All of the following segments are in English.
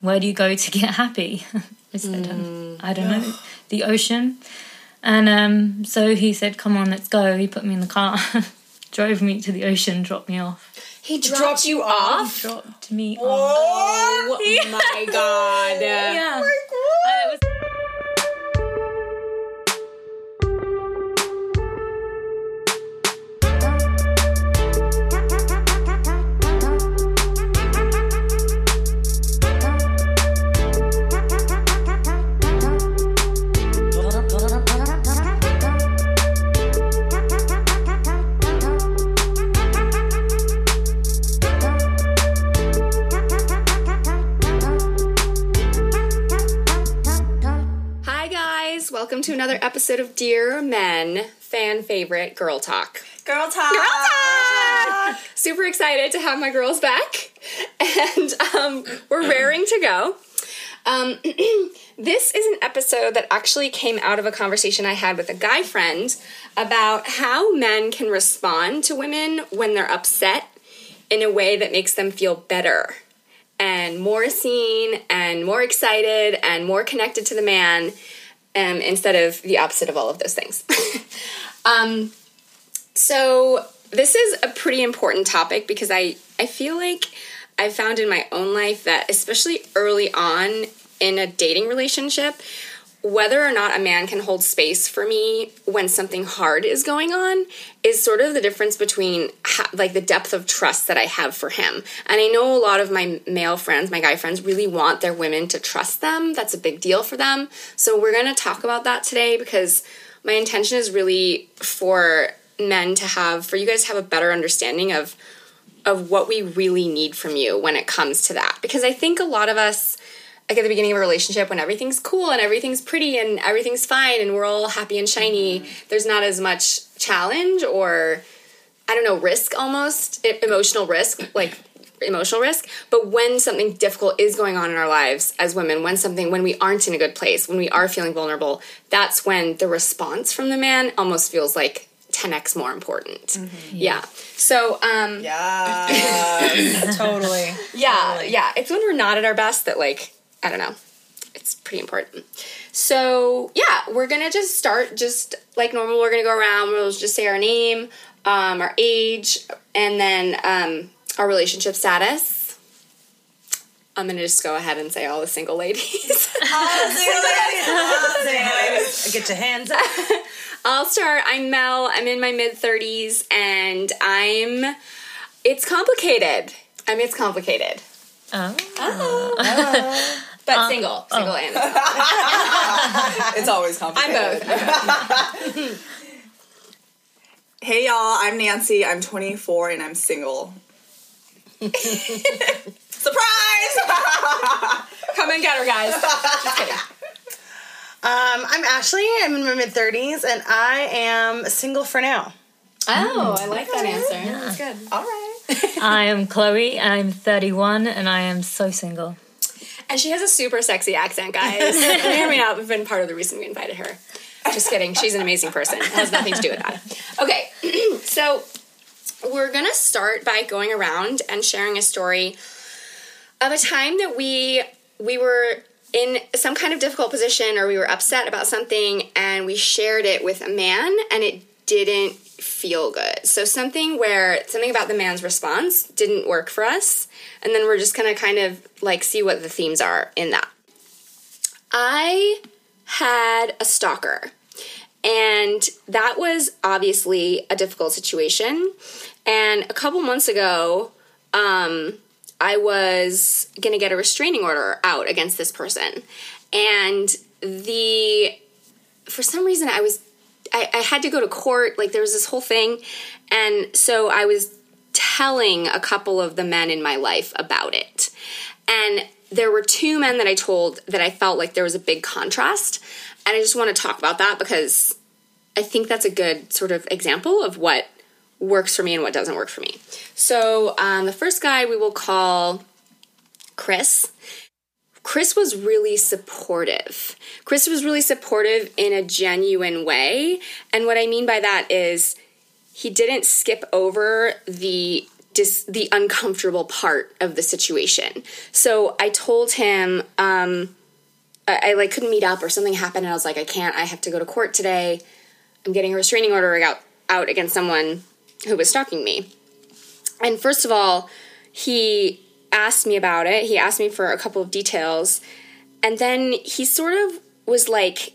Where do you go to get happy? I said, um, I don't know, the ocean. And um, so he said, Come on, let's go. He put me in the car, drove me to the ocean, dropped me off. He dropped, you off? He Dropped me off. Oh my god. Yeah. Uh, it was- welcome to another episode of Dear Men, fan favorite Girl Talk. Girl talk. Girl Talk! Super excited to have my girls back, and um, we're raring to go. Um, this is an episode that actually came out of a conversation I had with a guy friend about how men can respond to women when they're upset in a way that makes them feel better and more seen and more excited and more connected to the man um, instead of the opposite of all of those things. um, so this is a pretty important topic because I, I feel like I found in my own life that especially early on in a dating relationship, whether or not a man can hold space for me when something hard is going on is sort of the difference between ha- like the depth of trust that I have for him. And I know a lot of my male friends, my guy friends really want their women to trust them. That's a big deal for them. So we're going to talk about that today because my intention is really for men to have for you guys to have a better understanding of of what we really need from you when it comes to that. Because I think a lot of us like at the beginning of a relationship when everything's cool and everything's pretty and everything's fine and we're all happy and shiny, there's not as much challenge or I don't know, risk almost, emotional risk, like emotional risk. But when something difficult is going on in our lives as women, when something, when we aren't in a good place, when we are feeling vulnerable, that's when the response from the man almost feels like 10x more important. Yeah. So, um, Yeah. totally. yeah, yeah. It's when we're not at our best that, like, I don't know. It's pretty important. So, yeah, we're gonna just start just like normal. We're gonna go around. We'll just say our name, um, our age, and then um, our relationship status. I'm gonna just go ahead and say all the single ladies. Get your hands up. I'll start. I'm Mel. I'm in my mid 30s, and I'm. It's complicated. I mean, it's complicated, oh. But single, single and. It's always complicated. I'm both. Hey y'all, I'm Nancy. I'm 24 and I'm single. Surprise! Come and get her, guys. Just kidding. Um, I'm Ashley. I'm in my mid 30s, and I am single for now. Oh, I like that answer. That's good. All right. I am Chloe. I'm 31 and I am so single. And she has a super sexy accent, guys. may or may not have been part of the reason we invited her. Just kidding. She's an amazing person. It has nothing to do with that. Okay, so we're gonna start by going around and sharing a story of a time that we we were in some kind of difficult position or we were upset about something and we shared it with a man and it didn't feel good. So something where something about the man's response didn't work for us and then we're just to kind of like see what the themes are in that. I had a stalker and that was obviously a difficult situation. And a couple months ago, um, I was to get a restraining order out against this person. And the, for some reason, I was, I, I had to go to court. Like there was this whole thing. And so I was telling a couple of the men in my life about it. And there were two men that I told that I felt like there was a big contrast. And I just want to talk about that because I think that's a good sort of example of what works for me and what doesn't work for me. So um, the first guy we will call Chris. Chris was really supportive. Chris was really supportive in a genuine way. And what I mean by that is he didn't skip over the dis- the uncomfortable part of the situation. So I told him um, I, I like couldn't meet up or something happened, and I was like, I can't. I have to go to court today. I'm getting a restraining order out out against someone who was stalking me. And first of all, he asked me about it. He asked me for a couple of details, and then he sort of was like,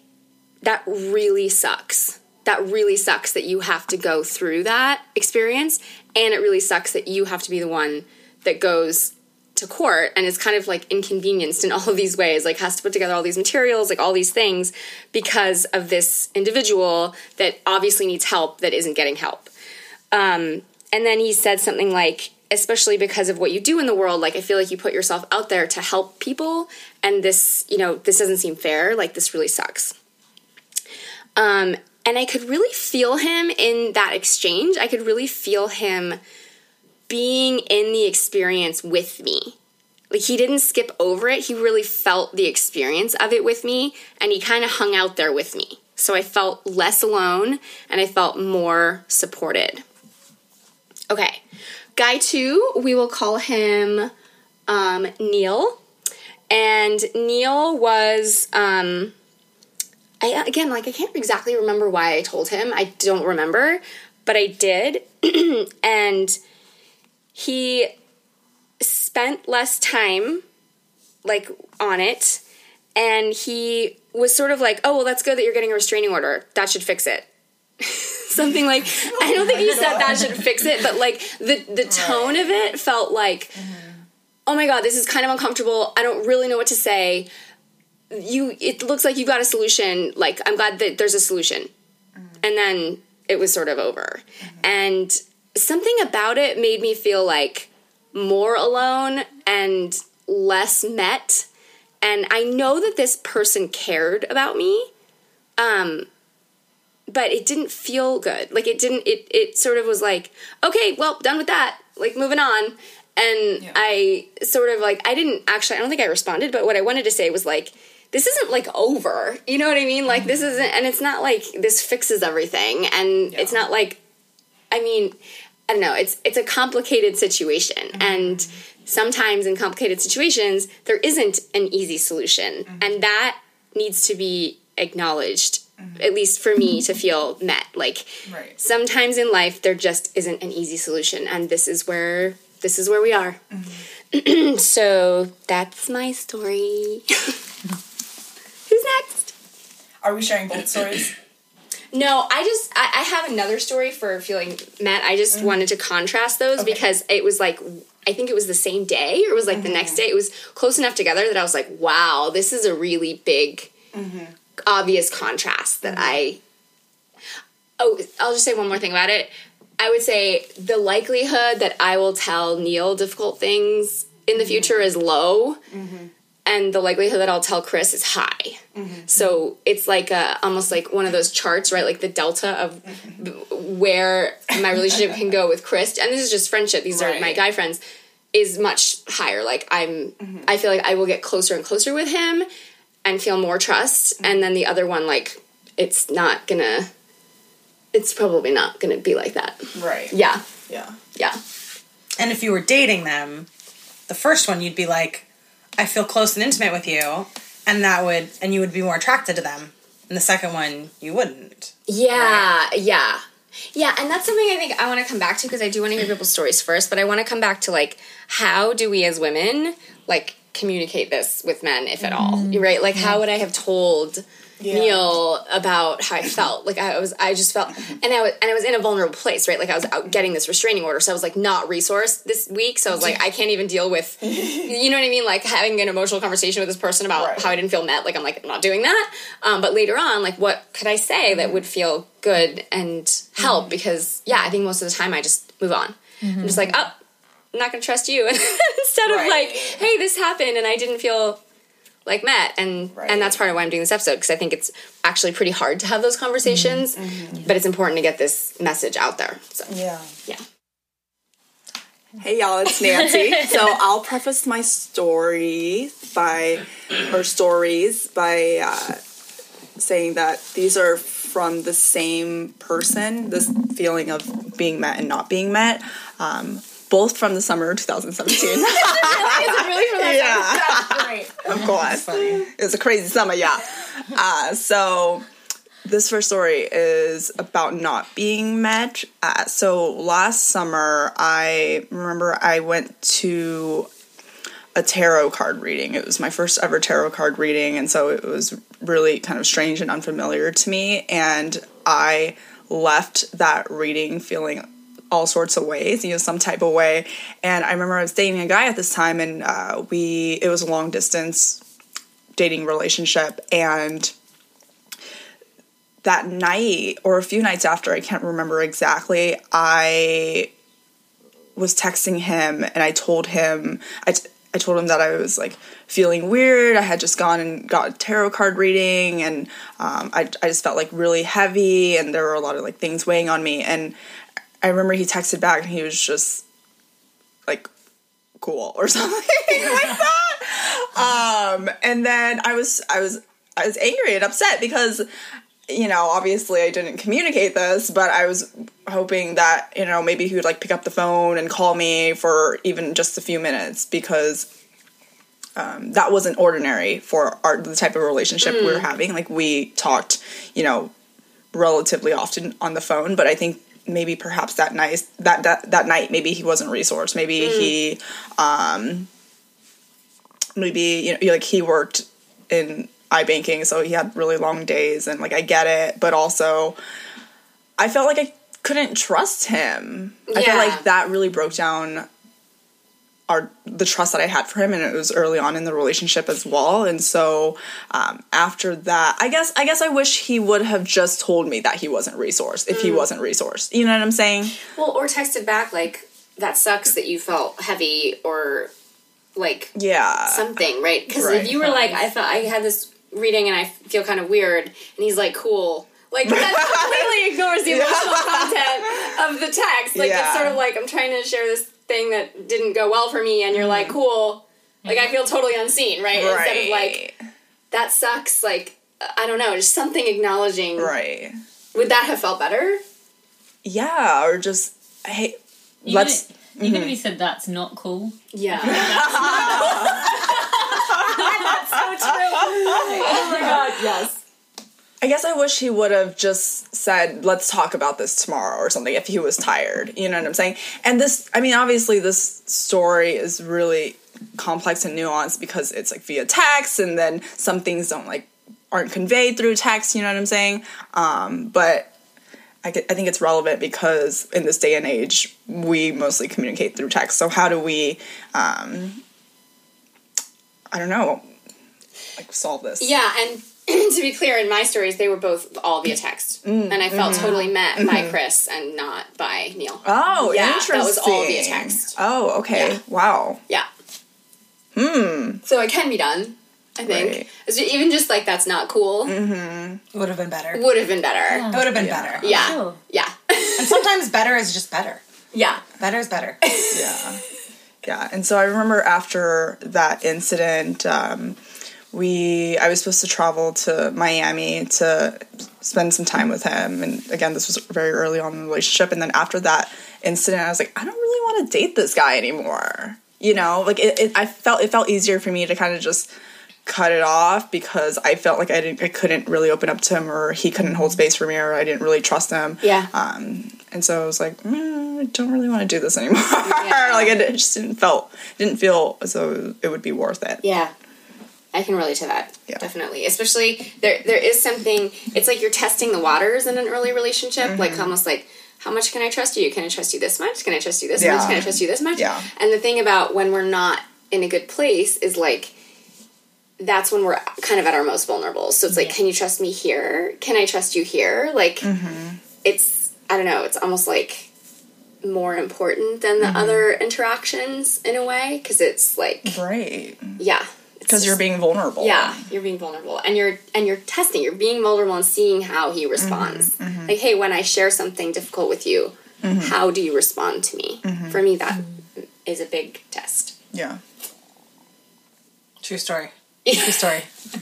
"That really sucks." That really sucks that you have to go through that experience and it really sucks that you have to be the one that goes to court and is kind of like inconvenienced in all of these ways like has to put together all these materials like all these things because of this individual that obviously needs help that isn't getting help. Um, and then he said something like especially because of what you do in the world like i feel like you put yourself out there to help people and this you know this doesn't seem fair like this really sucks. Um, and I could really feel him in that exchange. I could really feel him being in the experience with me. Like he didn't skip over it. He really felt the experience of it with me and he kind of hung out there with me. So I felt less alone and I felt more supported. Okay. Guy 2, we will call him um, Neil. And Neil was um, I again like I can't exactly remember why I told him. I don't remember, but I did. and he spent less time like on it and he was sort of like, "Oh, well that's good that you're getting a restraining order. That should fix it." Something like I don't think he said that should fix it, but like the the tone of it felt like mm-hmm. Oh my god, this is kind of uncomfortable. I don't really know what to say you it looks like you got a solution like i'm glad that there's a solution mm-hmm. and then it was sort of over mm-hmm. and something about it made me feel like more alone and less met and i know that this person cared about me um but it didn't feel good like it didn't it it sort of was like okay well done with that like moving on and yeah. i sort of like i didn't actually i don't think i responded but what i wanted to say was like this isn't like over. You know what I mean? Like mm-hmm. this isn't, and it's not like this fixes everything, and yeah. it's not like, I mean, I don't know. It's it's a complicated situation, mm-hmm. and sometimes in complicated situations there isn't an easy solution, mm-hmm. and that needs to be acknowledged. Mm-hmm. At least for me to feel met. Like right. sometimes in life there just isn't an easy solution, and this is where this is where we are. Mm-hmm. so that's my story. Are we sharing both stories? No, I just I, I, have another story for feeling Matt. I just mm-hmm. wanted to contrast those okay. because it was like I think it was the same day or it was like mm-hmm. the next day. It was close enough together that I was like, wow, this is a really big, mm-hmm. obvious contrast that I. Oh, I'll just say one more thing about it. I would say the likelihood that I will tell Neil difficult things in the mm-hmm. future is low. And the likelihood that I'll tell Chris is high. Mm-hmm. So it's like a, almost like one of those charts, right? Like the delta of mm-hmm. where my relationship can go with Chris, and this is just friendship. These right. are my guy friends. Is much higher. Like I'm, mm-hmm. I feel like I will get closer and closer with him, and feel more trust. Mm-hmm. And then the other one, like it's not gonna. It's probably not gonna be like that. Right. Yeah. Yeah. Yeah. And if you were dating them, the first one you'd be like, I feel close and intimate with you, and that would and you would be more attracted to them. And the second one, you wouldn't. Yeah, right? yeah. Yeah, and that's something I think I want to come back to because I do want to hear people's stories first, but I want to come back to like how do we as women like communicate this with men if at all, mm-hmm. right? Like how would I have told yeah. Neil about how I felt. Like I was, I just felt, and I was, and I was in a vulnerable place, right? Like I was out getting this restraining order, so I was like not resourced this week. So I was like, I can't even deal with, you know what I mean? Like having an emotional conversation with this person about right. how I didn't feel met. Like I'm like, I'm not doing that. Um, but later on, like what could I say that would feel good and help? Mm-hmm. Because yeah, I think most of the time I just move on. Mm-hmm. I'm just like, oh, I'm not gonna trust you, instead right. of like, hey, this happened and I didn't feel like met and right. and that's part of why i'm doing this episode because i think it's actually pretty hard to have those conversations mm-hmm. Mm-hmm. but it's important to get this message out there so yeah yeah Hey y'all, it's Nancy. so I'll preface my story by, or stories by uh, saying that these are from the same person. This feeling of being met and not being met. Um, both from the summer of 2017. Is it really from that Yeah. That's great. of course. It was a crazy summer, yeah. Uh, so this first story is about not being met. Uh, so last summer, I remember I went to a tarot card reading. It was my first ever tarot card reading, and so it was really kind of strange and unfamiliar to me. And I left that reading feeling all sorts of ways, you know, some type of way. And I remember I was dating a guy at this time, and uh, we it was a long distance dating relationship, and that night or a few nights after, I can't remember exactly, I was texting him and I told him I, t- I told him that I was like feeling weird. I had just gone and got a tarot card reading and um, I, I just felt like really heavy and there were a lot of like things weighing on me and I remember he texted back and he was just like cool or something like that. Um, and then I was I was I was angry and upset because you know, obviously I didn't communicate this, but I was hoping that, you know, maybe he would like pick up the phone and call me for even just a few minutes because um, that wasn't ordinary for our the type of relationship we were having. Like we talked, you know, relatively often on the phone, but I think maybe perhaps that night that that, that night maybe he wasn't resourced. Maybe he um maybe you know like he worked in iBanking, so he had really long days, and like I get it, but also I felt like I couldn't trust him. I feel like that really broke down our the trust that I had for him, and it was early on in the relationship as well. And so um, after that, I guess I guess I wish he would have just told me that he wasn't resourced if he wasn't resourced. You know what I'm saying? Well, or texted back like that sucks that you felt heavy or like Yeah. something, right? Because Right. if you were like, I felt I had this reading and I feel kind of weird, and he's like, cool. Like that completely ignores the emotional content of the text. Like Yeah. it's sort of like I'm trying to share this thing that didn't go well for me, and you're like, mm. cool. Like I feel totally unseen, right? Instead of like that sucks. Like I don't know, just something acknowledging. right. Would that have felt better? Yeah, or just hey, mm-hmm. You let's. could, you could have just said that's not cool. Yeah. That's so true. oh my god, yes. I guess I wish he would have just said, "Let's talk about this tomorrow" or something if he was tired. You know what I'm saying? And this, I mean, obviously, this story is really complex and nuanced because it's like via text, and then some things don't like aren't conveyed through text. You know what I'm saying? Um, but I, I think it's relevant because in this day and age, we mostly communicate through text. So how do we? Um, I don't know. Like solve this. Yeah, and to be clear, in my stories, they were both all via text, Mm, and I felt mm-hmm. totally met by Chris and not by Neil. Oh, Yeah, that was all via text. Oh, okay. Yeah. Wow. Yeah. Hmm. So it can be done. I think Right. Even just like that's not cool Would have been better. would have been better. It would have been better. Yeah, Sure. yeah, And sometimes better is just better. yeah. Better is better. Yeah. Yeah. And so I remember after that incident, um, we I was supposed to travel to Miami to spend some time with him. And again, this was very early on in the relationship. And then after that incident, I was like, I don't really want to date this guy anymore. You know, like it, it I felt it felt easier for me to kind of just cut it off because I felt like I didn't I couldn't really open up to him or he couldn't hold space for me or I didn't really trust him. Yeah. Um, and so I was like, mm, I don't really want to do this anymore. like it, it just didn't felt didn't feel as though it would be worth it. Yeah. I can relate to that. Yeah. Definitely. Especially there there is something it's like you're testing the waters in an early relationship, Mm-hmm. like almost like how much can I trust you? Can I trust you this much? Can I trust you this Yeah. much? Can I trust you this much? Yeah. And the thing about when we're not in a good place is like that's when we're kind of at our most vulnerable. So it's like, Yeah. can you trust me here? Can I trust you here? Like Mm-hmm. it's I don't know, it's almost like more important than Mm-hmm. the other interactions in a way because it's like Right. yeah It's Because you're being vulnerable. yeah you're being vulnerable and you're and you're testing you're being vulnerable and seeing how he responds like hey when i share something difficult with you how do you respond to me for me that is a big test Yeah. True story. True story.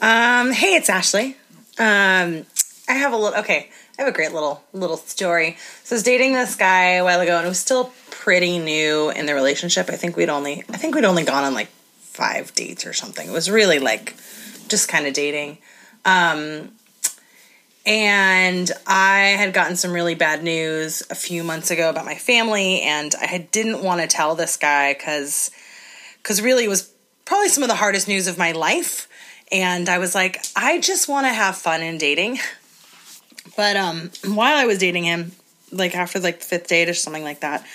um, hey, it's Ashley. Um, I have a little. Okay, I have a great little little story. So I was dating this guy a while ago, and it was still pretty new in the relationship. I think we'd only I think we'd only gone on like five dates or something. It was really like just kind of dating. Um, and I had gotten some really bad news a few months ago about my family, and I didn't want to tell this guy because because really it was probably some of the hardest news of my life. And I was like, I just want to have fun in dating. But um, while I was dating him, like after like the fifth date or something like that,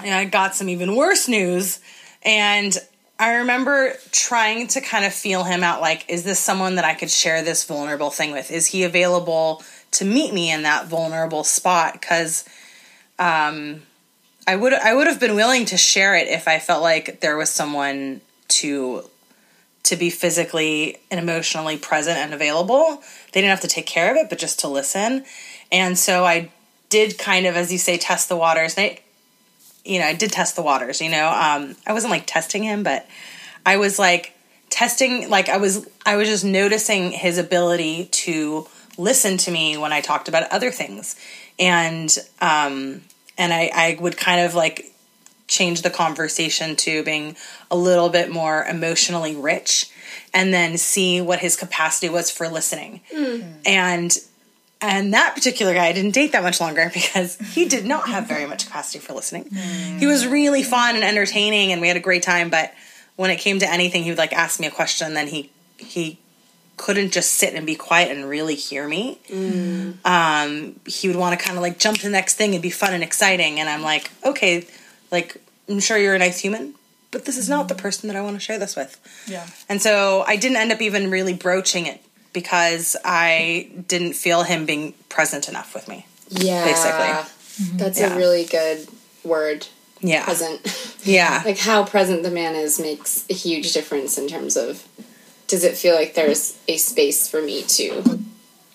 And I got some even worse news. And I remember trying to kind of feel him out like, is this someone that I could share this vulnerable thing with? Is he available to meet me in that vulnerable spot? Because um, I would I would have been willing to share it if I felt like there was someone to to be physically and emotionally present and available. They didn't have to take care of it, but just to listen. And so I did kind of, as you say, test the waters. And I, you know, I did test the waters. You know, um, I wasn't like testing him, but I was like testing. Like I was, I was just noticing his ability to listen to me when I talked about other things, and um, and I, I would kind of like change the conversation to being a little bit more emotionally rich and then see what his capacity was for listening and and that particular guy I didn't date that much longer because he did not have very much capacity for listening. He was really fun and entertaining and we had a great time but when it came to anything he would like ask me a question and then he he couldn't just sit and be quiet and really hear me. Um, he would want to kind of like jump to the next thing and be fun and exciting and i'm like okay like i'm sure you're a nice human but this is not the person that i want to share this with. Yeah. and so i didn't end up even really broaching it because i didn't feel him being present enough with me Yeah. Basically. Mm-hmm. That's Yeah. a really good word. yeah Present. yeah like how present the man is makes a huge difference in terms of does it feel like there's a space for me to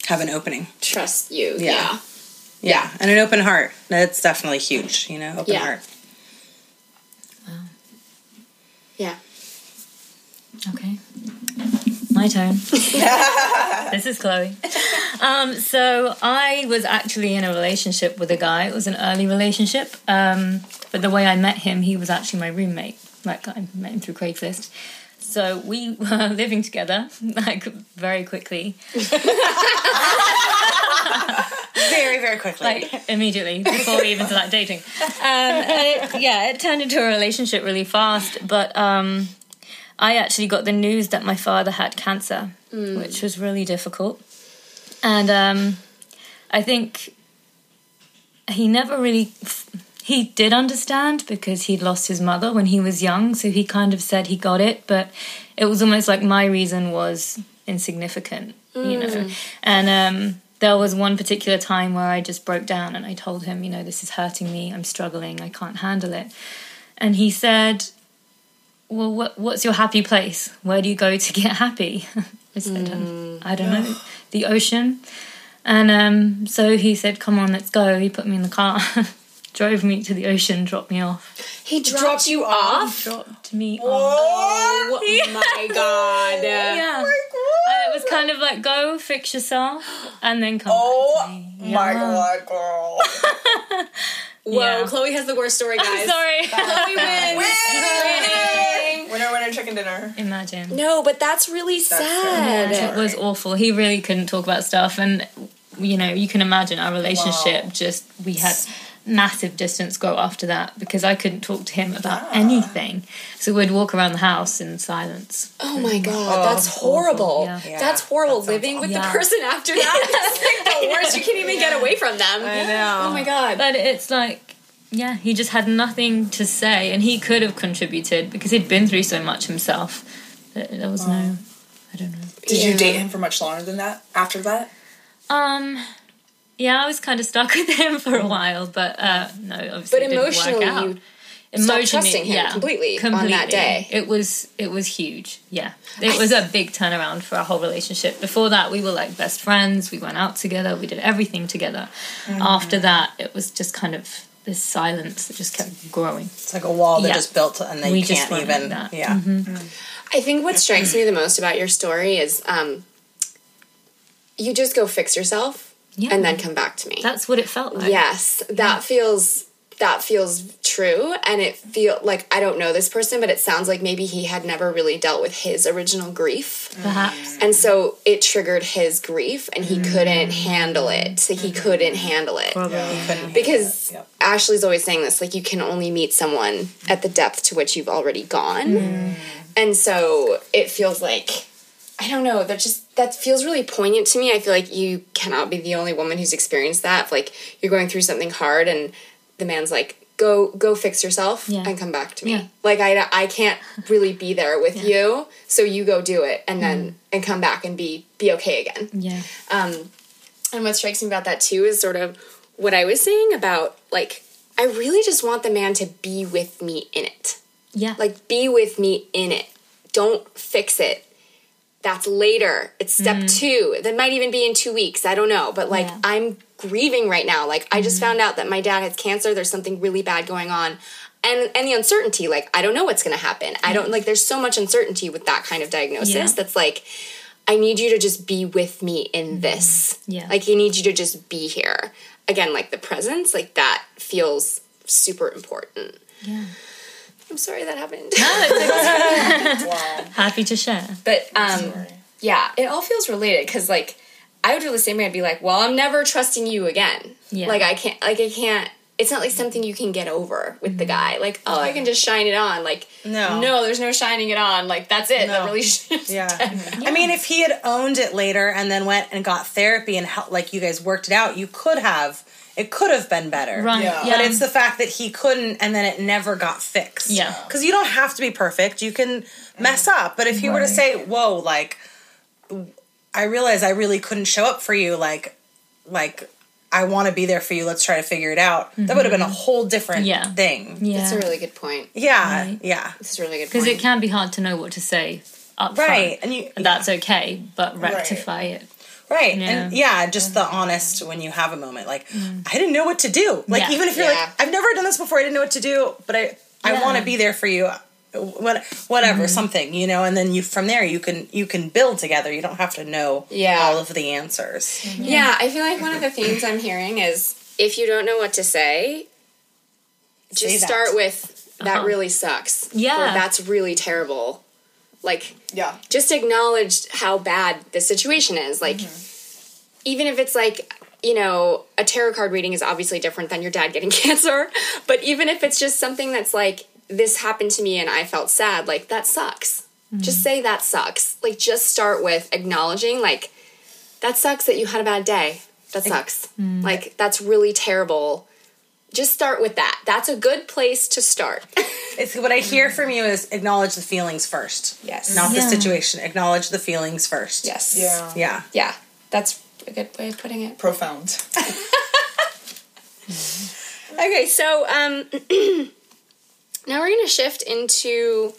have an opening trust you? Yeah. Yeah. yeah and an open heart that's definitely huge you know open Yeah. heart Yeah. Okay. My turn. this is Chloe. Um, so I was actually in a relationship with a guy. It was an early relationship. Um, but the way I met him, he was actually my roommate. Like I met him through Craigslist. So we were living together, like very quickly, very very quickly like immediately before we even started dating. Um, it, yeah, it turned into a relationship really fast. But um, I actually got the news that my father had cancer, which was really difficult. And um, I think he never really. He did understand because he'd lost his mother when he was young, so he kind of said he got it, but it was almost like my reason was insignificant, you know. And um, there was one particular time where I just broke down and I told him, you know, this is hurting me, I'm struggling, I can't handle it. And he said, well, what, what's your happy place? Where do you go to get happy? I said, um, I don't know, the ocean. And um, so he said, come on, let's go. He put me in the car, drove me to the ocean, dropped me off. He dropped, Dropped you off? Dropped me off. Oh my god. Yeah. And it was kind of like, go fix yourself and then come back to Oh me. my Yeah. god, girl. Whoa, Yeah. Chloe has the worst story, guys. I'm sorry. Chloe wins. Winning. Winner, winner, chicken dinner. Imagine. No, but that's really sad. It was awful. He really couldn't talk about stuff, and you know, you can imagine our relationship. Wow. Just we had massive distance grow after that because I couldn't talk to him about Ah. anything. So we'd walk around the house in silence. Oh my god, that's horrible. Yeah. Yeah, that's horrible. that sounds Living with awful. the person after that. that is like the worst. You can't even get away from them. I know. Oh my god. But it's like, yeah, he just had nothing to say, and he could have contributed because he'd been through so much himself. That there was no, I don't know. Did Yeah. you date him for much longer than that? After that? Um, yeah, I was kind of stuck with him for a while, but uh, no, obviously, But it didn't work emotionally, out. you stopped trusting him completely on that day. It was it was huge. Yeah, it was a big turnaround for our whole relationship. Before that, we were like best friends. We went out together. We did everything together. Mm. After that, it was just kind of this silence that just kept growing. it's like a wall that Yeah. just built and then you can't weren't like even that. yeah I think what strikes me the most about your story is um, you just go fix yourself. Yeah. and then come back to me. That's what it felt like. Yes, that feels that feels true and it feel like I don't know this person but it sounds like maybe he had never really dealt with his original grief. Perhaps. And so it triggered his grief and he mm. couldn't handle it. So he mm. couldn't handle it. Probably. Because Yep. Ashley's always saying this like you can only meet someone at the depth to which you've already gone. Mm. And so it feels like I don't know, that just that feels really poignant to me. I feel like you cannot be the only woman who's experienced that. If, like you're going through something hard and the man's like go go fix yourself Yeah. and come back to me. Yeah. Like I I can't really be there with you, so you go do it and then and come back and be be okay again. Yeah. Um, and what strikes me about that too is sort of what I was saying about like I really just want the man to be with me in it. Yeah. Like be with me in it. Don't fix it. That's later. It's step two. That might even be in two weeks. I don't know. But like Yeah. I'm grieving right now. Like I just mm-hmm. found out that my dad has cancer. There's something really bad going on. And and the uncertainty, like I don't know what's gonna happen. I don't mm-hmm. like there's so much uncertainty with that kind of diagnosis Yeah. that's like I need you to just be with me in mm-hmm. this. Yeah. Like I need you to just be here. Again, like the presence, like that feels super important. Yeah. I'm sorry that happened. Wow. Happy to share. But um, yeah, it all feels related because like I would feel the same way. I'd be like, well, I'm never trusting you again. Yeah. Like I can't. Like I can't. It's not like something you can get over with the mm-hmm. guy. Like oh, I can just shine it on. Like No. no, there's no shining it on. Like that's it. The No. relationship's Yeah. I mean, if he had owned it later and then went and got therapy and helped, like you guys worked it out, you could have. It could have been better. Right. Yeah. Yeah. But it's the fact that he couldn't and then it never got fixed. Yeah. Because you don't have to be perfect. You can mess up. But if you were to say, whoa, like, I realize I really couldn't show up for you, like, like, I want to be there for you. Let's try to figure it out. That would have been a whole different Mm-hmm. Yeah. thing. yeah. That's a really good point. Yeah. Right. Yeah. It's a really good point. because it can be hard to know what to say up Right. front. And you, And that's okay, but rectify it. Right. Yeah. And yeah, just the honest when you have a moment. Like, I didn't know what to do. Like, Yeah. even if you're Yeah. like, I've never done this before, I didn't know what to do, but I, I Yeah. want to be there for you. What, whatever, mm-hmm. something, you know, and then you from there you can you can build together. You don't have to know Yeah. all of the answers. Mm-hmm. Yeah, I feel like one of the themes I'm hearing is if you don't know what to say, just Say start with that Uh-huh. really sucks. Yeah. Or that's really terrible. Like Yeah. just acknowledge how bad the situation is. Like mm-hmm. even if it's like you know, a tarot card reading is obviously different than your dad getting cancer, but even if it's just something that's like this happened to me and I felt sad, like that sucks. Just say that sucks. Like just start with acknowledging like that sucks that you had a bad day. That sucks. Like that's really terrible. Just start with that. That's a good place to start. It's what I hear from you is acknowledge the feelings first, yes. not Yeah. the situation. Acknowledge the feelings first. Yes. Yeah. Yeah. Yeah. That's a good way of putting it. Profound. Okay, so um, now we're going to shift into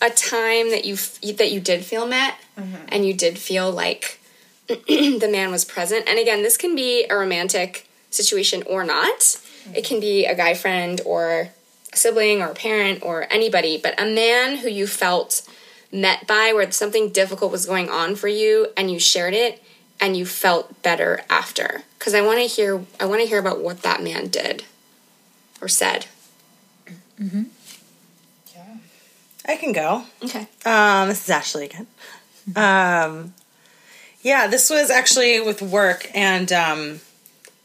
a time that you f- that you did feel met, mm-hmm. and you did feel like the man was present. And again, this can be a romantic situation or not. It mm-hmm. can be a guy friend or a sibling or a parent or anybody, but a man who you felt met by where something difficult was going on for you and you shared it and you felt better after because i want to hear i want to hear about what that man did or said Yeah. I can go. okay Um, this is Ashley again. Um, yeah, this was actually with work, and um,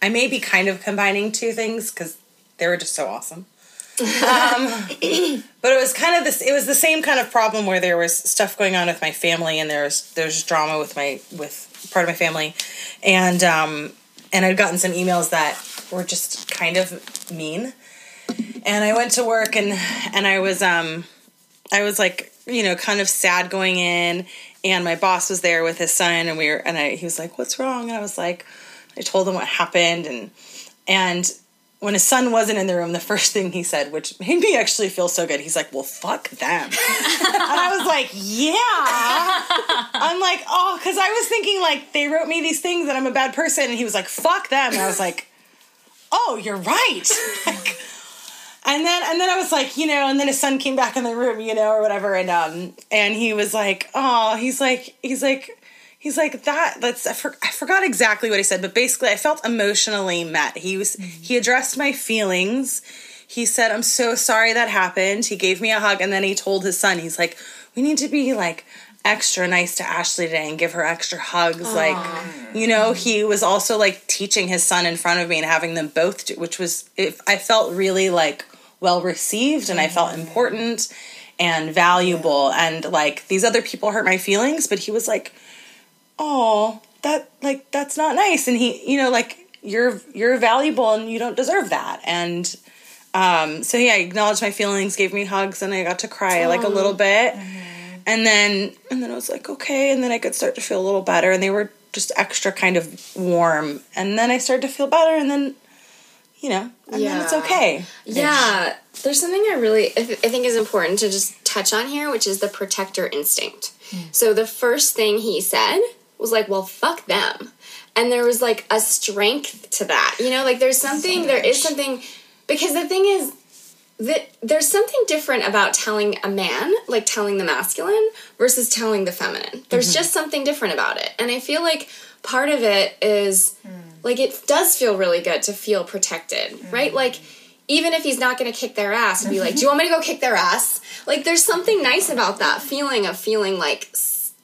I may be kind of combining two things because they were just so awesome. um, but it was kind of this. It was the same kind of problem where there was stuff going on with my family, and there's there's drama with my with part of my family, and um, and I'd gotten some emails that were just kind of mean, and I went to work and and I was um I was like, you know, kind of sad going in, and my boss was there with his son, and we were, and I, he was like, "What's wrong?" And I was like, I told him what happened, and and when his son wasn't in the room, the first thing he said, which made me actually feel so good, he's like, "Well, fuck them," and I was like, "Yeah." I'm like, "Oh," because I was thinking like they wrote me these things that I'm a bad person, and he was like, "Fuck them," and I was like, "Oh, you're right." Like, and then and then I was like, you know, and then his son came back in the room, you know, or whatever, and um and he was like, oh, he's like he's like he's like that that's I, for, I forgot exactly what he said but basically i felt emotionally met. He was he addressed my feelings. He said i'm so sorry that happened. He gave me a hug and then he told his son he's like we need to be like extra nice to ashley today and give her extra hugs like you know he was also like teaching his son in front of me and having them both do, which was if i felt really like well received and i felt important and valuable. And like these other people hurt my feelings but he was like oh that like that's not nice. And he you know like you're you're valuable and you don't deserve that. And um so yeah he acknowledged my feelings gave me hugs and i got to cry like a little bit. And then and then i was like okay and then i could start to feel a little better and they were just extra kind of warm. And then i started to feel better and then you know and then it's okay. Yeah, there's something I really I, I think is important to just touch on here, which is the protector instinct. Hmm. So the first thing he said was like, "Well, fuck them," and there was like a strength to that. You know, like there's something, there is something, because the thing is that there's something different about telling a man, like telling the masculine, versus telling the feminine. There's mm-hmm. just something different about it, and I feel like part of it is hmm. like it does feel really good to feel protected, hmm. right? Like even if he's not going to kick their ass, and be like, "Do you want me to go kick their ass?" Like there's something nice about that feeling of feeling like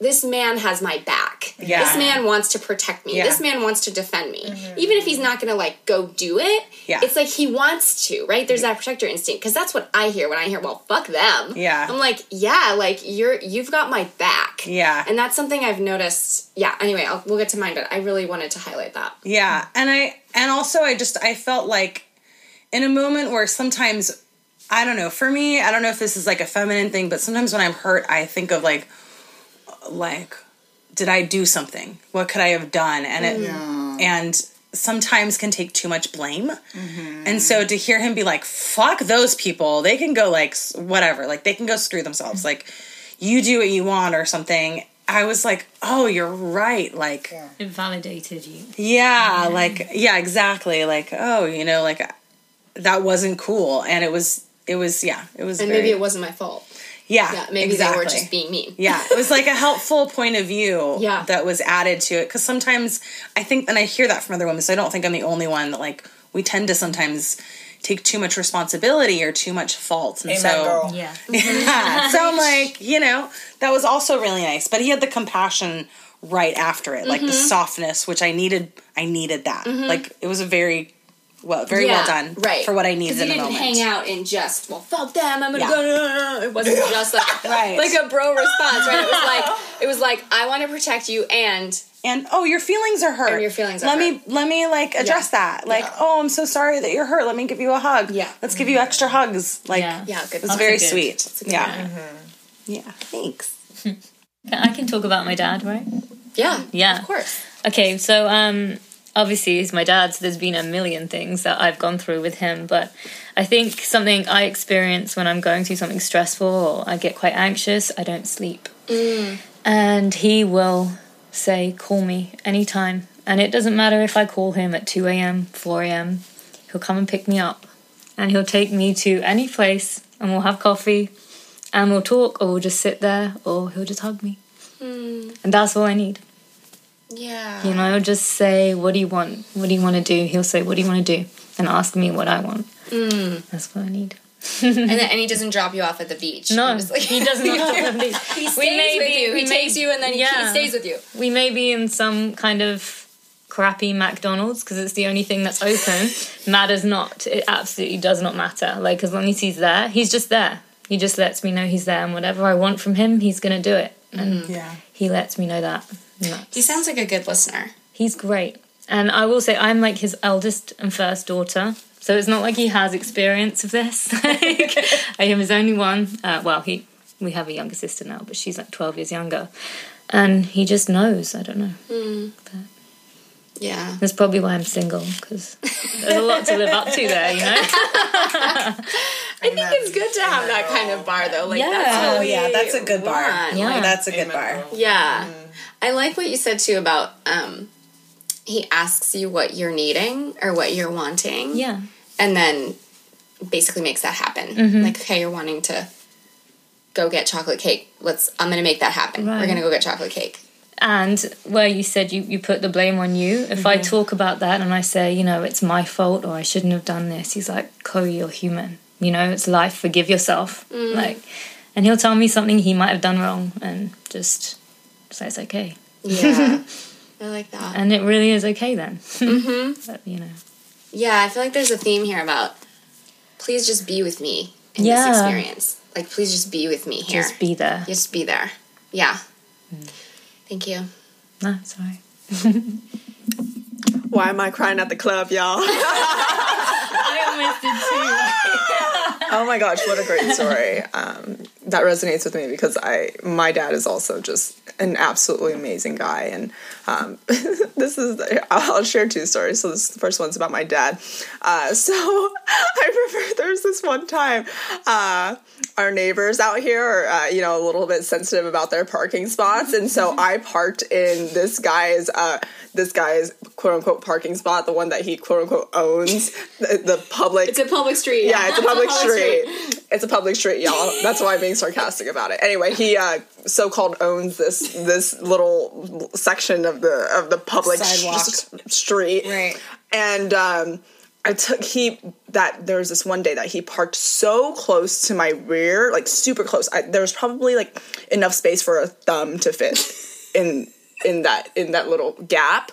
this man has my back. Yeah. This man wants to protect me. Yeah. This man wants to defend me. Mm-hmm. Even if he's not going to like go do it, Yeah. it's like he wants to, right? There's that protector instinct because that's what I hear when I hear, "Well, fuck them." Yeah. I'm like, "Yeah, like you're you've got my back." Yeah. And that's something I've noticed. Yeah. Anyway, I'll, we'll get to mine, but I really wanted to highlight that. Yeah, and I and also I just I felt like in a moment where sometimes I don't know, for me, I don't know if this is like a feminine thing, but sometimes when I'm hurt, I think of like like did I do something? What could I have done? And it and sometimes can take too much blame. Mm-hmm. And so to hear him be like, fuck those people, they can go like whatever, like they can go screw themselves. Like you do what you want or something. I was like, oh, you're right. Like, It validated you. yeah, like yeah, exactly. Like oh, you know, like that wasn't cool, and it was it was yeah, it was And very, maybe it wasn't my fault. Yeah, Yeah, maybe exactly. they were just being mean. yeah, it was like a helpful point of view Yeah. that was added to it because sometimes I think, and I hear that from other women, so I don't think I'm the only one that like we tend to sometimes take too much responsibility or too much fault, and Amen, so girl. Yeah. yeah. So I'm like, you know, that was also really nice. But he had the compassion right after it, like the Mm-hmm. softness, which I needed. I needed that. Like it was a very well, very Yeah, well done, right. for what I Because needed in you the didn't moment. hang out in just, well, fuck them, I'm gonna Yeah. go. no, no, no. It wasn't just like, Right. like a bro response, right? It was like, it was like, I want to protect you, and And oh, your feelings are hurt. And your feelings are let hurt. me let me like address Yeah. that. Like, Yeah. oh, I'm so sorry that you're hurt. Let me give you a hug. Yeah. Let's give you extra hugs. Like, Yeah. yeah, good. it was That's very good- sweet. a good Yeah. one. Yeah. Thanks. I can talk about my dad, right? Yeah, Yeah. of course. Okay, so um obviously he's my dad, so there's been a million things that I've gone through with him, but I think something I experience when I'm going through something stressful or I get quite anxious, I don't sleep. Mm. And he will say, Call me anytime. And it doesn't matter if I call him at 2 a.m., 4 a.m., he'll come and pick me up. And he'll take me to any place and we'll have coffee and we'll talk or we'll just sit there or he'll just hug me. Mm. And that's all I need. Yeah. You know, just say, "What do you want? What do you want to do?" He'll say, "What do you want to do?" and ask me what I want. Mm. That's what I need. and then and he doesn't drop you off at the beach. No, He just, like- he does not. He stays may with be- you. He may- takes you, and then yeah. he stays with you. we may be in some kind of crappy McDonald's because it's the only thing that's open. Matters not. It absolutely does not matter. Like as long as he's there, he's just there. He just lets me know he's there, and whatever I want from him, he's gonna do it. And mm. Yeah. he lets me know that. And that's- He sounds like a good listener. He's great. And I will say, I'm like his eldest and first daughter. So it's not like he has experience of this. like, I am his only one. Uh, well, he we have a younger sister now, but she's like 12 years younger. And he just knows. I don't know. Yeah. That's probably why I'm single, because there's a lot to live up to there, you know? I think it's good to have that kind of bar though. Like Yeah. that's Oh yeah, that's a good bar. Yeah. Like, That's a good Amen, bar. girl. yeah. I like what you said too about um he asks you what you're needing or what you're wanting. Yeah. And then basically makes that happen. Mm-hmm. Like, okay, you're wanting to go get chocolate cake. Let's I'm gonna make that happen. We're gonna go get chocolate cake. and where you said you, you put the blame on you, if I mm-hmm. talk about that and I say, you know, it's my fault or I shouldn't have done this, he's like, Chloe, you're human. You know, it's life, forgive yourself. Mm. Like, and he'll tell me something he might have done wrong and just say it's okay. Yeah. I like that. And it really is okay then. Mm-hmm. but, you know. Yeah, I feel like there's a theme here about please just be with me in Yeah. this experience. Like, please just be with me here. Just be there. Just be there. Yeah. Thank you. No, sorry. Why am I crying at the club, y'all? I almost did too. oh my gosh, what a great story. Um, that resonates with me because I, my dad is also just an absolutely amazing guy, and um, this is. I'll share two stories. So this the first one's about my dad. Uh, so I remember there's this one time. Uh, our neighbors out here are, uh, you know, a little bit sensitive about their parking spots, and so I parked in this guy's, uh, this guy's quote unquote parking spot, the one that he quote unquote owns, the, the public. It's a public street. Yeah, it's a public street. It's a public street, y'all. That's why I'm being sarcastic about it. Anyway, he uh, so-called owns this this little section of the of the public Sidewalk. s- street, Right. And um, I took he that there was this one day that he parked so close to my rear, like super close. I, there was probably like enough space for a thumb to fit in in that in that little gap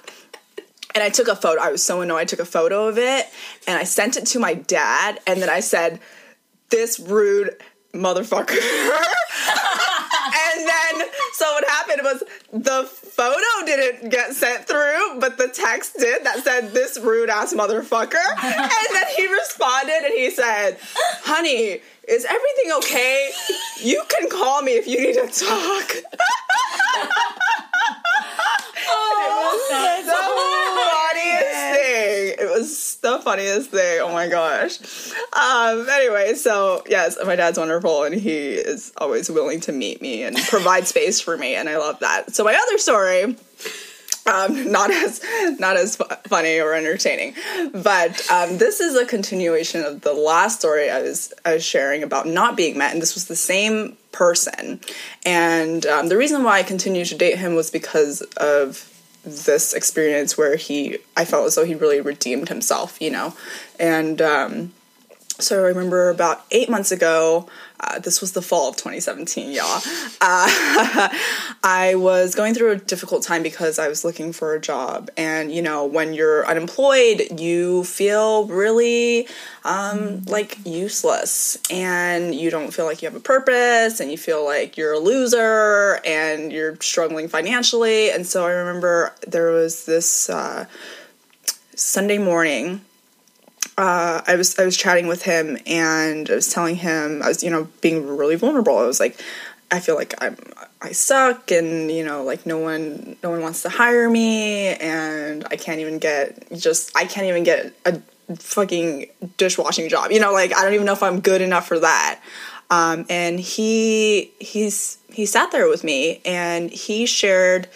and I took a photo. I was so annoyed. I took a photo of it and I sent it to my dad. And then I said, "This rude motherfucker." and then so what happened was the photo didn't get sent through, but the text did that said, "This rude ass motherfucker." and then he responded and he said, "Honey." Is everything okay? You can call me if you need to talk. Oh, the funniest thing. It the funniest thing. Oh my gosh. Um, anyway, so yes, my dad's wonderful and he is always willing to meet me and provide space for me, and I love that. So my other story. Um, not as not as fu- funny or entertaining, but um, this is a continuation of the last story I was I was sharing about not being met, and this was the same person. And um, the reason why I continued to date him was because of this experience where he I felt as though he really redeemed himself, you know, and um, so I remember about eight months ago. Uh, this was the fall of 2017, y'all. Uh, I was going through a difficult time because I was looking for a job, and you know, when you're unemployed, you feel really um, like useless, and you don't feel like you have a purpose, and you feel like you're a loser, and you're struggling financially. And so I remember there was this uh, Sunday morning uh, I was I was chatting with him and I was telling him I was you know being really vulnerable. I was like, I feel like I'm I suck and you know like no one no one wants to hire me and I can't even get just I can't even get a fucking dishwashing job. You know like I don't even know if I'm good enough for that. Um, and he he's he sat there with me and he shared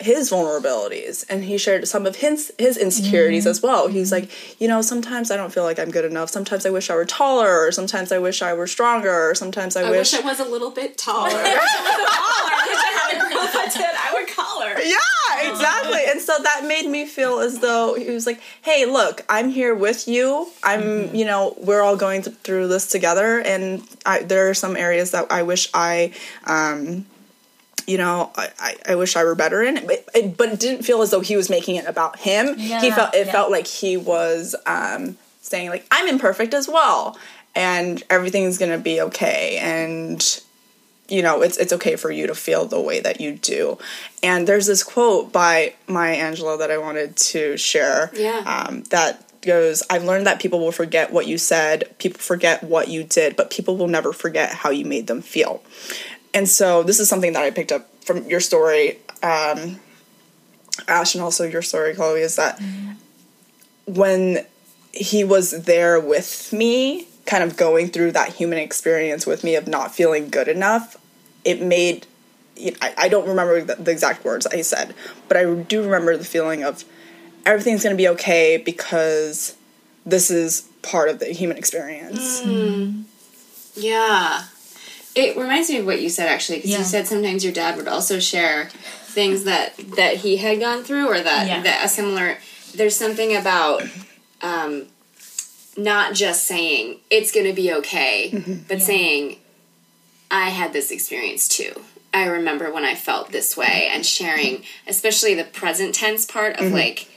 his vulnerabilities and he shared some of his his insecurities as well. He's like, you know, sometimes I don't feel like I'm good enough. Sometimes I wish I were taller, or sometimes I wish I were stronger, or sometimes I, I wish, wish I was a little bit taller. I wish taller. I wish I had a girl I did. I would call. Yeah, exactly. And so that made me feel as though he was like, "Hey, look, I'm here with you. I'm, you know, we're all going th- through this together, and I, there are some areas that I wish I." Um, you know, I, I, wish I were better in it, but it, but it didn't feel as though he was making it about him. he felt it yeah. felt like he was um, saying like I'm imperfect as well, and everything's gonna be okay, and you know it's it's okay for you to feel the way that you do. And there's this quote by Maya Angelou that I wanted to share. Yeah. Um, that goes, I've learned that people will forget what you said, people forget what you did, but people will never forget how you made them feel. And so this is something that I picked up from your story, um, Ash, and also your story, Chloe, is that when he was there with me, kind of going through that human experience with me of not feeling good enough, it made you know, I, I don't remember the, the exact words I said, but I do remember the feeling of everything's going to be okay because this is part of the human experience. Yeah. It reminds me of what you said actually because Yeah. you said sometimes your dad would also share things that that he had gone through or that Yeah. that a similar there's something about um not just saying it's going to be okay but Yeah. saying i had this experience too i remember when i felt this way and sharing especially the present tense part of like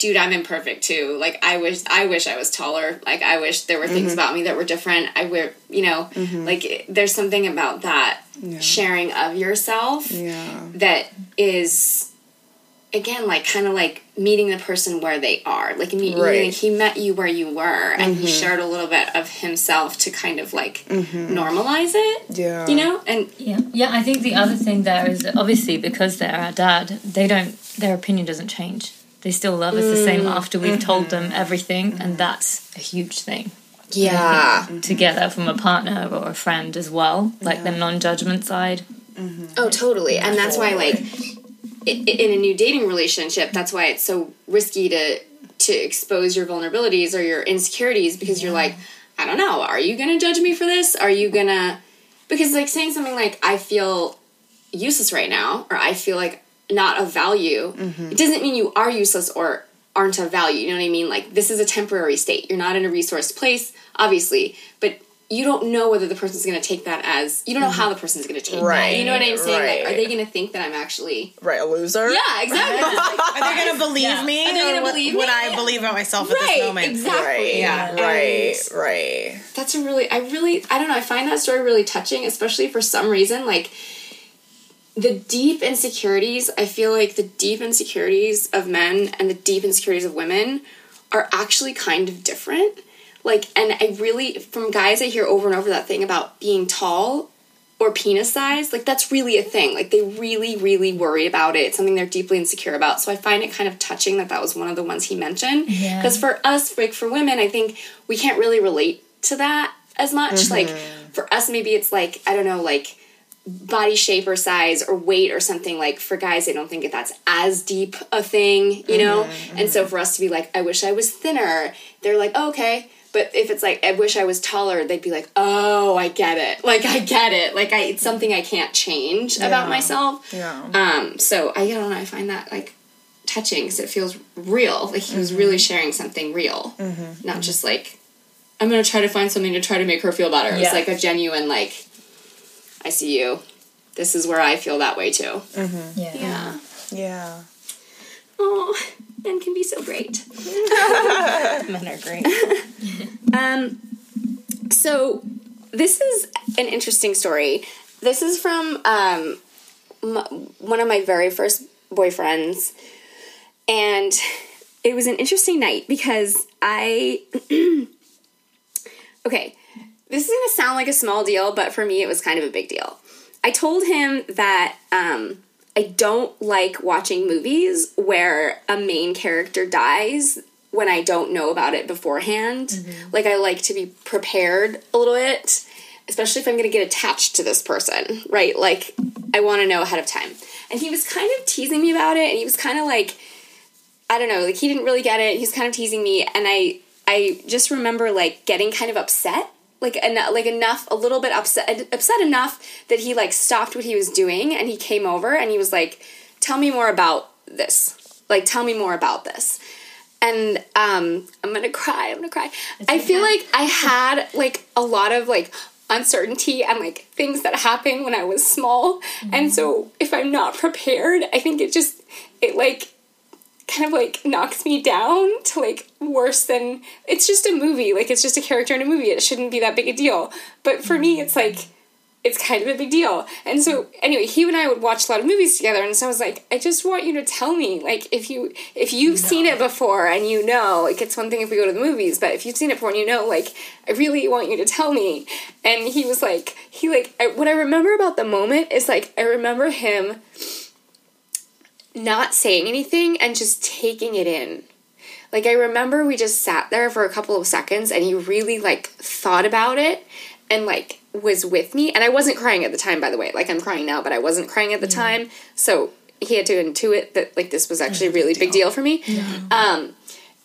dude i'm imperfect too like i wish i wish i was taller like i wish there were things mm-hmm. about me that were different i wear you know mm-hmm. like there's something about that sharing of yourself Yeah. that is again like kind of like meeting the person where they are like me, Right. like he met you where you were and he mm-hmm. shared a little bit of himself to kind of like normalize it Yeah. you know and Yeah, yeah. I think the other thing there is obviously because they're our dad, they don't. Their opinion doesn't change. They still love us the same mm, after we've told mm-hmm. them everything, and that's a huge thing. yeah To get that from a partner or a friend as well, like the non-judgment side. Mm-hmm. Oh, totally. And that's why, like, i- i- in a new dating relationship, that's why it's so risky to to expose your vulnerabilities or your insecurities because you're like, I don't know, are you gonna judge me for this? Are you gonna? Because like saying something like, I feel useless right now, or I feel like not of value, mm-hmm. it doesn't mean you are useless or aren't of value. You know what I mean? Like this is a temporary state. You're not in a resourced place, obviously, but you don't know whether the person's going to take that as you don't know how mm-hmm. the person's going to take that. You know what I'm saying? Like, are they going to think that I'm actually? Right, a loser. Yeah, exactly. Like, Are they gonna believe Yeah. me? Are they gonna or what, believe what me? I believe about myself at this moment? exactly. Right. Yeah. Right. And Right. that's a really, I really, I don't know. I find that story really touching, especially for some reason, like. The deep insecurities, I feel like the deep insecurities of men and the deep insecurities of women are actually kind of different. Like, and I really, from guys, I hear over and over that thing about being tall or penis size. Like, that's really a thing. Like, they really, really worry about it. It's something they're deeply insecure about. So I find it kind of touching that that was one of the ones he mentioned. Yeah. Because for us, like for women, I think we can't really relate to that as much. Like, mm-hmm. for us, maybe it's like, I don't know, like, body shape or size or weight or something like for guys i don't think that that's as deep a thing you know? Mm-hmm, and so mm-hmm. for us to be like i wish i was thinner they're like oh, okay. But if it's like i wish i was taller they'd be like oh i get it. Like i get it. Like i it's something i can't change about myself. Yeah. um so i don't know i find that like touching because it feels real. Like he was really mm-hmm. sharing something real. Not just like i'm gonna try to find something to try to make her feel better. It was Yeah. like a genuine like I see you. This is where I feel that way too. Yeah. Yeah. Yeah. Oh, men can be so great. Men are great. Um, so this is an interesting story. This is from um, m- one of my very first boyfriends, and it was an interesting night because I. okay, this is gonna sound like a small deal, but for me, it was kind of a big deal. I told him that um, I don't like watching movies where a main character dies when I don't know about it beforehand. Like, I like to be prepared a little bit, especially if I'm gonna get attached to this person, right? Like, I wanna know ahead of time. And he was kind of teasing me about it, and he was kind of like, I don't know, like he didn't really get it. He was kind of teasing me, and I I just remember like getting kind of upset, like enough, like enough, a little bit upset, upset enough that he like stopped what he was doing and he came over and he was like, "Tell me more about this. Like, tell me more about this." And um, I'm gonna cry. I'm gonna cry. I feel like I had like a lot of like uncertainty and like things that happened when I was small, and so if I'm not prepared, I think it just it like kind of like knocks me down to like worse than it's just a movie like it's just a character in a movie it shouldn't be that big a deal. But for me it's mm-hmm. like it's kind of a big deal. And so anyway he and i would watch a lot of movies together and so i was like i just want you to tell me like if you if you've seen it before and you know like it's one thing if we go to the movies but if you've seen it before and you know like i really want you to tell me. And he was like he like I, what i remember about the moment is like i remember him not saying anything and just taking it in. Like I remember we just sat there for a couple of seconds and he really like thought about it and like was with me and I wasn't crying at the time by the way. Like I'm crying now but I wasn't crying at the time. So he had to intuit that like this was actually a really big deal for me. Um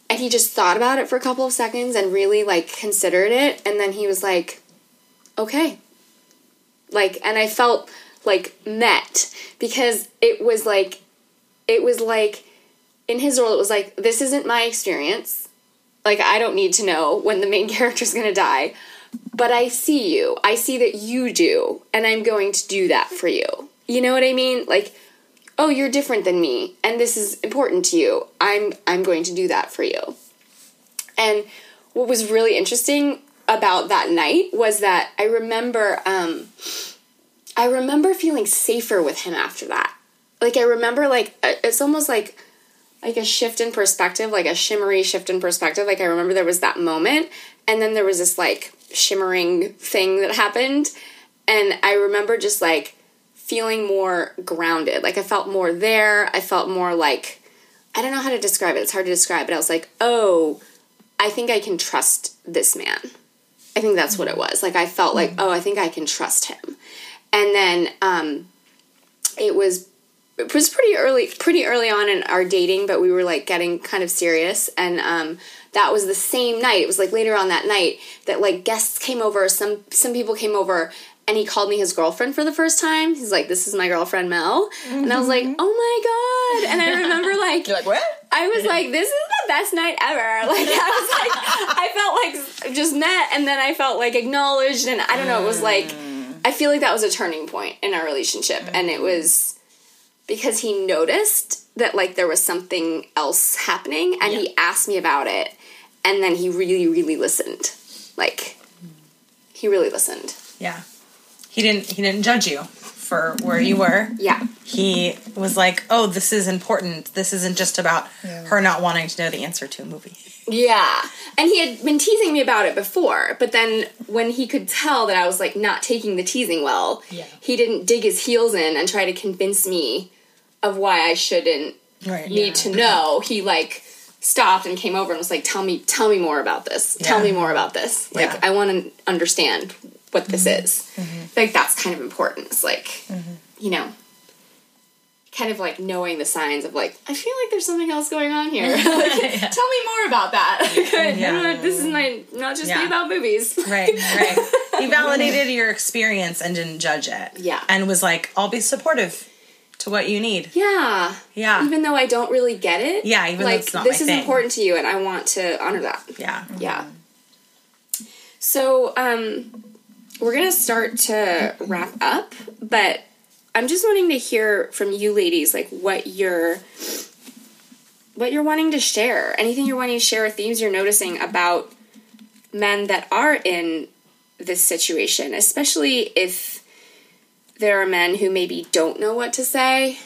and he just thought about it for a couple of seconds and really like considered it and then he was like okay Like, and I felt like met because it was like, it was like, in his role, it was like, this isn't my experience. Like, I don't need to know when the main character's gonna die, but I see you. I see that you do, and I'm going to do that for you. You know what I mean? Like, oh, you're different than me, and this is important to you. I'm I'm going to do that for you. And what was really interesting about that night was that I remember um, I remember feeling safer with him after that. Like I remember like it's almost like like a shift in perspective, like a shimmery shift in perspective. Like I remember there was that moment and then there was this like shimmering thing that happened and I remember just like feeling more grounded. Like I felt more there. I felt more like I don't know how to describe it. It's hard to describe, but I was like, "Oh, I think I can trust this man." I think that's what it was. Like I felt like, "Oh, I think I can trust him." And then um it was it was pretty early pretty early on in our dating, but we were like getting kind of serious and um that was the same night. It was like later on that night that like guests came over, some some people came over and he called me his girlfriend for the first time. He's like, "This is my girlfriend Mel," and I was like, "Oh my god!" And I remember like, You're like, what? I was like, "This is the best night ever!" Like I was like, I felt like just met, and then I felt like acknowledged, and I don't know. It was like, I feel like that was a turning point in our relationship, and it was because he noticed that like there was something else happening, and he asked me about it, and then he really, really listened. Like, he really listened. Yeah. He didn't he didn't judge you for where you were. Yeah. He was like, "Oh, this is important. This isn't just about her not wanting to know the answer to a movie." Yeah. And he had been teasing me about it before, but then when he could tell that I was like not taking the teasing well, Yeah. he didn't dig his heels in and try to convince me of why I shouldn't Right. need to know. He like stopped and came over and was like, "Tell me, tell me more about this. Tell me more about this. Like Yeah. I want to understand what this mm-hmm. is." Mm-hmm. Like that's kind of important. It's like, mm-hmm. you know, kind of like knowing the signs of like, I feel like there's something else going on here. Like, Tell me more about that. Yeah. this is my not just Yeah. be about movies. Right, right. he validated your experience and didn't judge it. Yeah. And was like, "I'll be supportive to what you need." Yeah. Yeah. Even though I don't really get it. Yeah, even though like it's not this is thing. important to you and I want to honor that. Yeah. Yeah. So, um, we're gonna start to wrap up, but I'm just wanting to hear from you ladies, like what you're, what you're wanting to share. Anything you're wanting to share, themes you're noticing about men that are in this situation, especially if there are men who maybe don't know what to say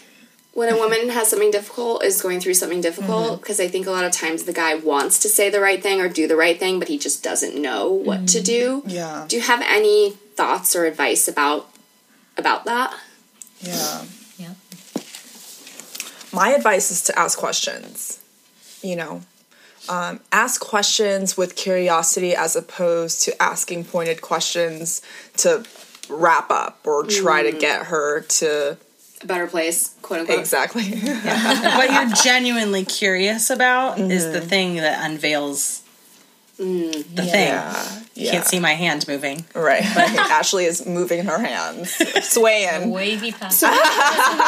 when a woman has something difficult is going through something difficult because i think a lot of times the guy wants to say the right thing or do the right thing but he just doesn't know what to do Yeah. do you have any thoughts or advice about about that Yeah. Yeah. My advice is to ask questions. You know, um, ask questions with curiosity as opposed to asking pointed questions to wrap up or try to get her to a better place quote unquote exactly. what you're genuinely curious about is Mm-hmm. the thing that unveils Mm, the thing. yeah. You yeah. can't see my hand moving. Right. Ashley is moving her hands, swaying. Wavy pass. so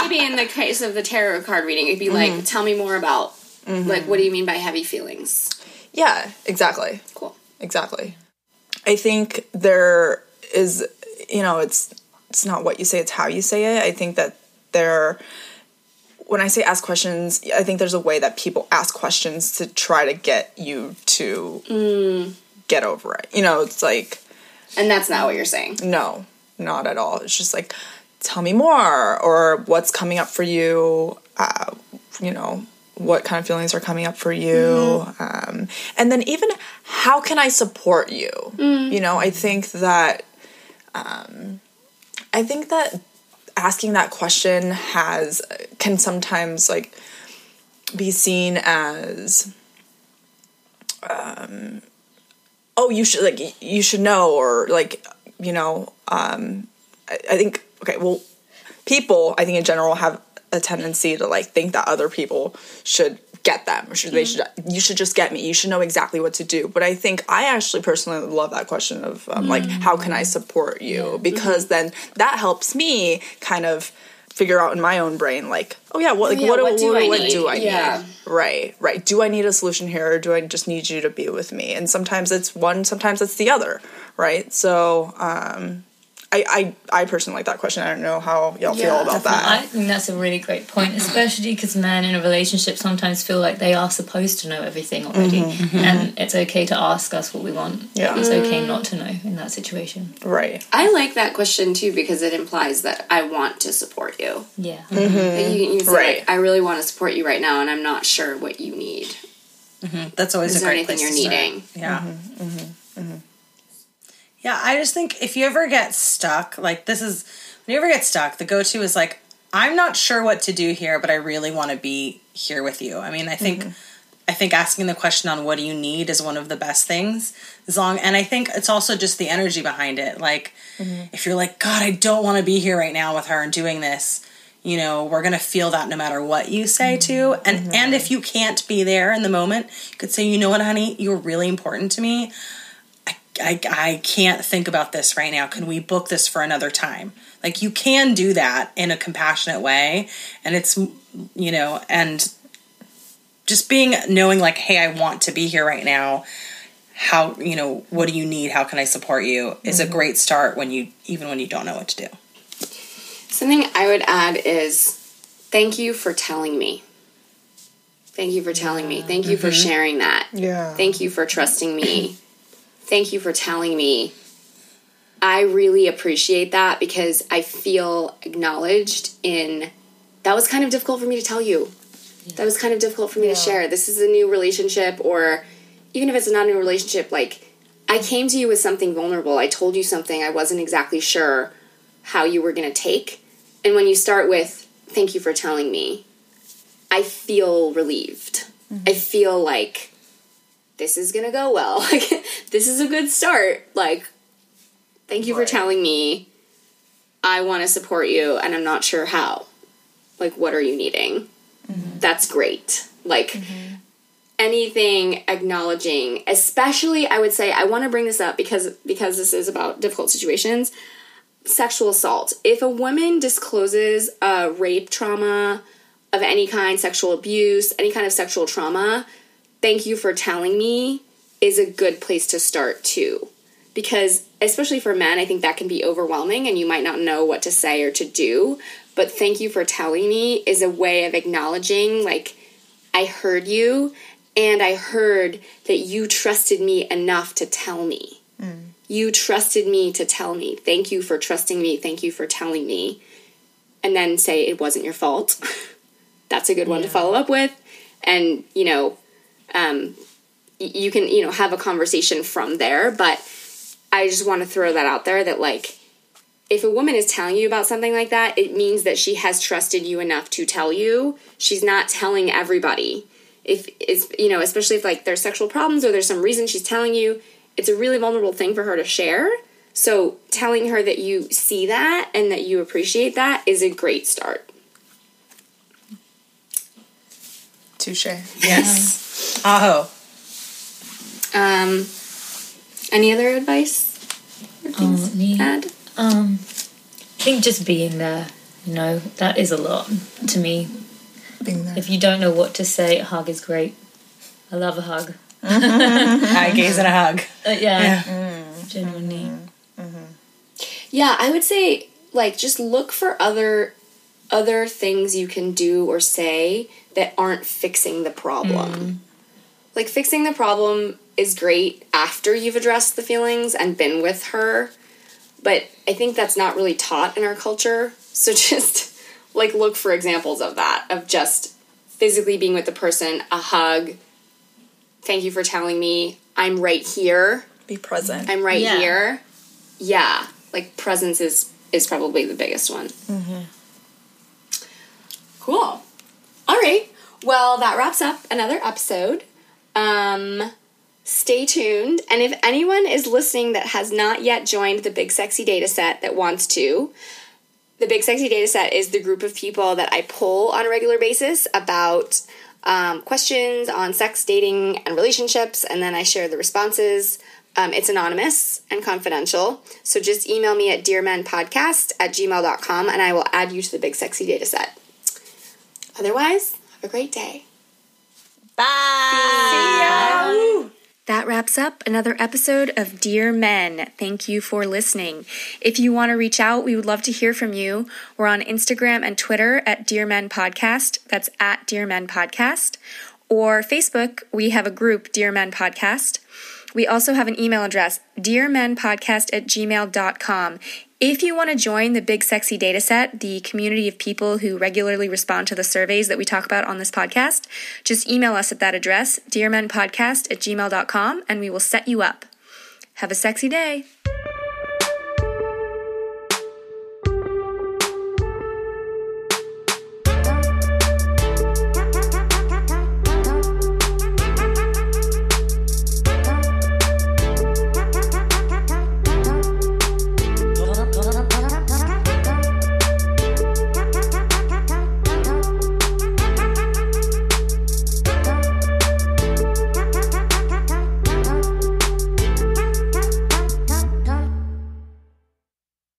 maybe in the case of the tarot card reading it'd be like tell me more about like what do you mean by heavy feelings Yeah, exactly. cool Exactly. I think there is, you know, it's it's not what you say, it's how you say it. I think that there when I say ask questions, I think there's a way that people ask questions to try to get you to get over it. You know, it's like and that's not what you're saying. No, not at all. It's just like tell me more or what's coming up for you, uh, you know, what kind of feelings are coming up for you? Um, and then even how can i support you? You know i think that um, i think that asking that question has can sometimes like be seen as um, oh you should like you should know or like you know um, I, I think okay well people i think in general have a tendency to like think that other people should get them or should they should you should just get me. You should know exactly what to do. But i think i actually personally love that question of um, like how can i support you? Because then that helps me kind of figure out in my own brain like oh yeah what like yeah, what, what do I what need? do i Yeah. need right right. Do i need a solution here or do i just need you to be with me? And sometimes it's one sometimes it's the other right? So um I, I, I personally like that question. I don't know how y'all feel about I that. I think that's a really great point, especially because men in a relationship sometimes feel like they are supposed to know everything already, mm-hmm, mm-hmm. and it's okay to ask us what we want. Yeah. it's okay not to know in that situation. Right. I like that question too because it implies that I want to support you. Yeah, mm-hmm. Like, you, you say, Right. like, I really want to support you right now, and I'm not sure what you need. That's always Is a there great anything place you're to start. needing? Yeah. Yeah, I just think if you ever get stuck, like this is when you ever get stuck, the go to is like, I'm not sure what to do here, but I really want to be here with you. I mean, I think mm-hmm. I think asking the question on what do you need is one of the best things. As long and I think it's also just the energy behind it. Like mm-hmm. if you're like, God, I don't want to be here right now with her and doing this, you know, we're gonna feel that no matter what you say to. Mm-hmm. And and if you can't be there in the moment, you could say, you know what, honey, you're really important to me. I, I can't think about this right now. Can we book this for another time? Like you can do that in a compassionate way, and it's you know, and just being knowing like, hey, I want to be here right now. How you know what do you need? How can I support you? Is a mm-hmm. great start when you even when you don't know what to do. Something I would add is thank you for telling me. Thank you for telling me. Thank you for mm-hmm. sharing that. Yeah. Thank you for trusting me. Thank you for telling me. I really appreciate that because I feel acknowledged in that was kind of difficult for me to tell you. That was kind of difficult for me to share. This is a new relationship or even if it's not a new relationship like I came to you with something vulnerable. I told you something I wasn't exactly sure how you were going to take. And when you start with thank you for telling me, I feel relieved. Mm-hmm. I feel like this is gonna go well. This is a good start. Like, thank you for telling me. I want to support you, and I'm not sure how. Like, what are you needing? Mm-hmm. That's great. Like, mm-hmm. anything acknowledging, especially I would say I want to bring this up because because this is about difficult situations. Sexual assault. If a woman discloses a rape trauma of any kind, sexual abuse, any kind of sexual trauma, thank you for telling me is a good place to start too. Because, especially for men, I think that can be overwhelming and you might not know what to say or to do. But thank you for telling me is a way of acknowledging, like, I heard you and I heard that you trusted me enough to tell me. You trusted me to tell me. Thank you for trusting me. Thank you for telling me. And then say it wasn't your fault. That's a good one to follow up with. And, you know, um, you can you know have a conversation from there but i just want to throw that out there that like if a woman is telling you about something like that it means that she has trusted you enough to tell you she's not telling everybody if is you know especially if like there's sexual problems or there's some reason she's telling you it's a really vulnerable thing for her to share so telling her that you see that and that you appreciate that is a great start Touche. Yes. Aho. Um any other advice um, me, add um, I think just being there. You know, that is a lot to me. Being there. If you don't know what to say, a hug is great. I love a hug. Eye gaze and a hug. Uh, yeah, Mm-hmm. genuinely. Yeah, I would say like just look for other other things you can do or say that aren't fixing the problem. Like fixing the problem is great after you've addressed the feelings and been with her, but I think that's not really taught in our culture. So just like look for examples of that of just physically being with the person, a hug. Thank you for telling me I'm right here. Be present. I'm right Yeah. here. Yeah, like presence is is probably the biggest one. Cool. All right. Well, that wraps up another episode. Um, stay tuned, and if anyone is listening that has not yet joined the Big Sexy Data Set that wants to, the Big Sexy Data Set is the group of people that I poll on a regular basis about um, questions on sex, dating, and relationships, and then I share the responses. Um, it's anonymous and confidential, so just email me at dearmenpodcast at gmail.com and I will add you to the Big Sexy Data Set. Otherwise, have a great day. Bye. That wraps up another episode of Dear Men. Thank you for listening. If you want to reach out, we would love to hear from you. We're on Instagram and Twitter at Dear Men Podcast. That's at Dear Men Podcast. Or Facebook, we have a group, Dear Men Podcast. We also have an email address, dearmenpodcast at gmail.com. If you want to join the Big Sexy Data Set, the community of people who regularly respond to the surveys that we talk about on this podcast, just email us at that address, dearmenpodcast at gmail.com, and we will set you up. Have a sexy day.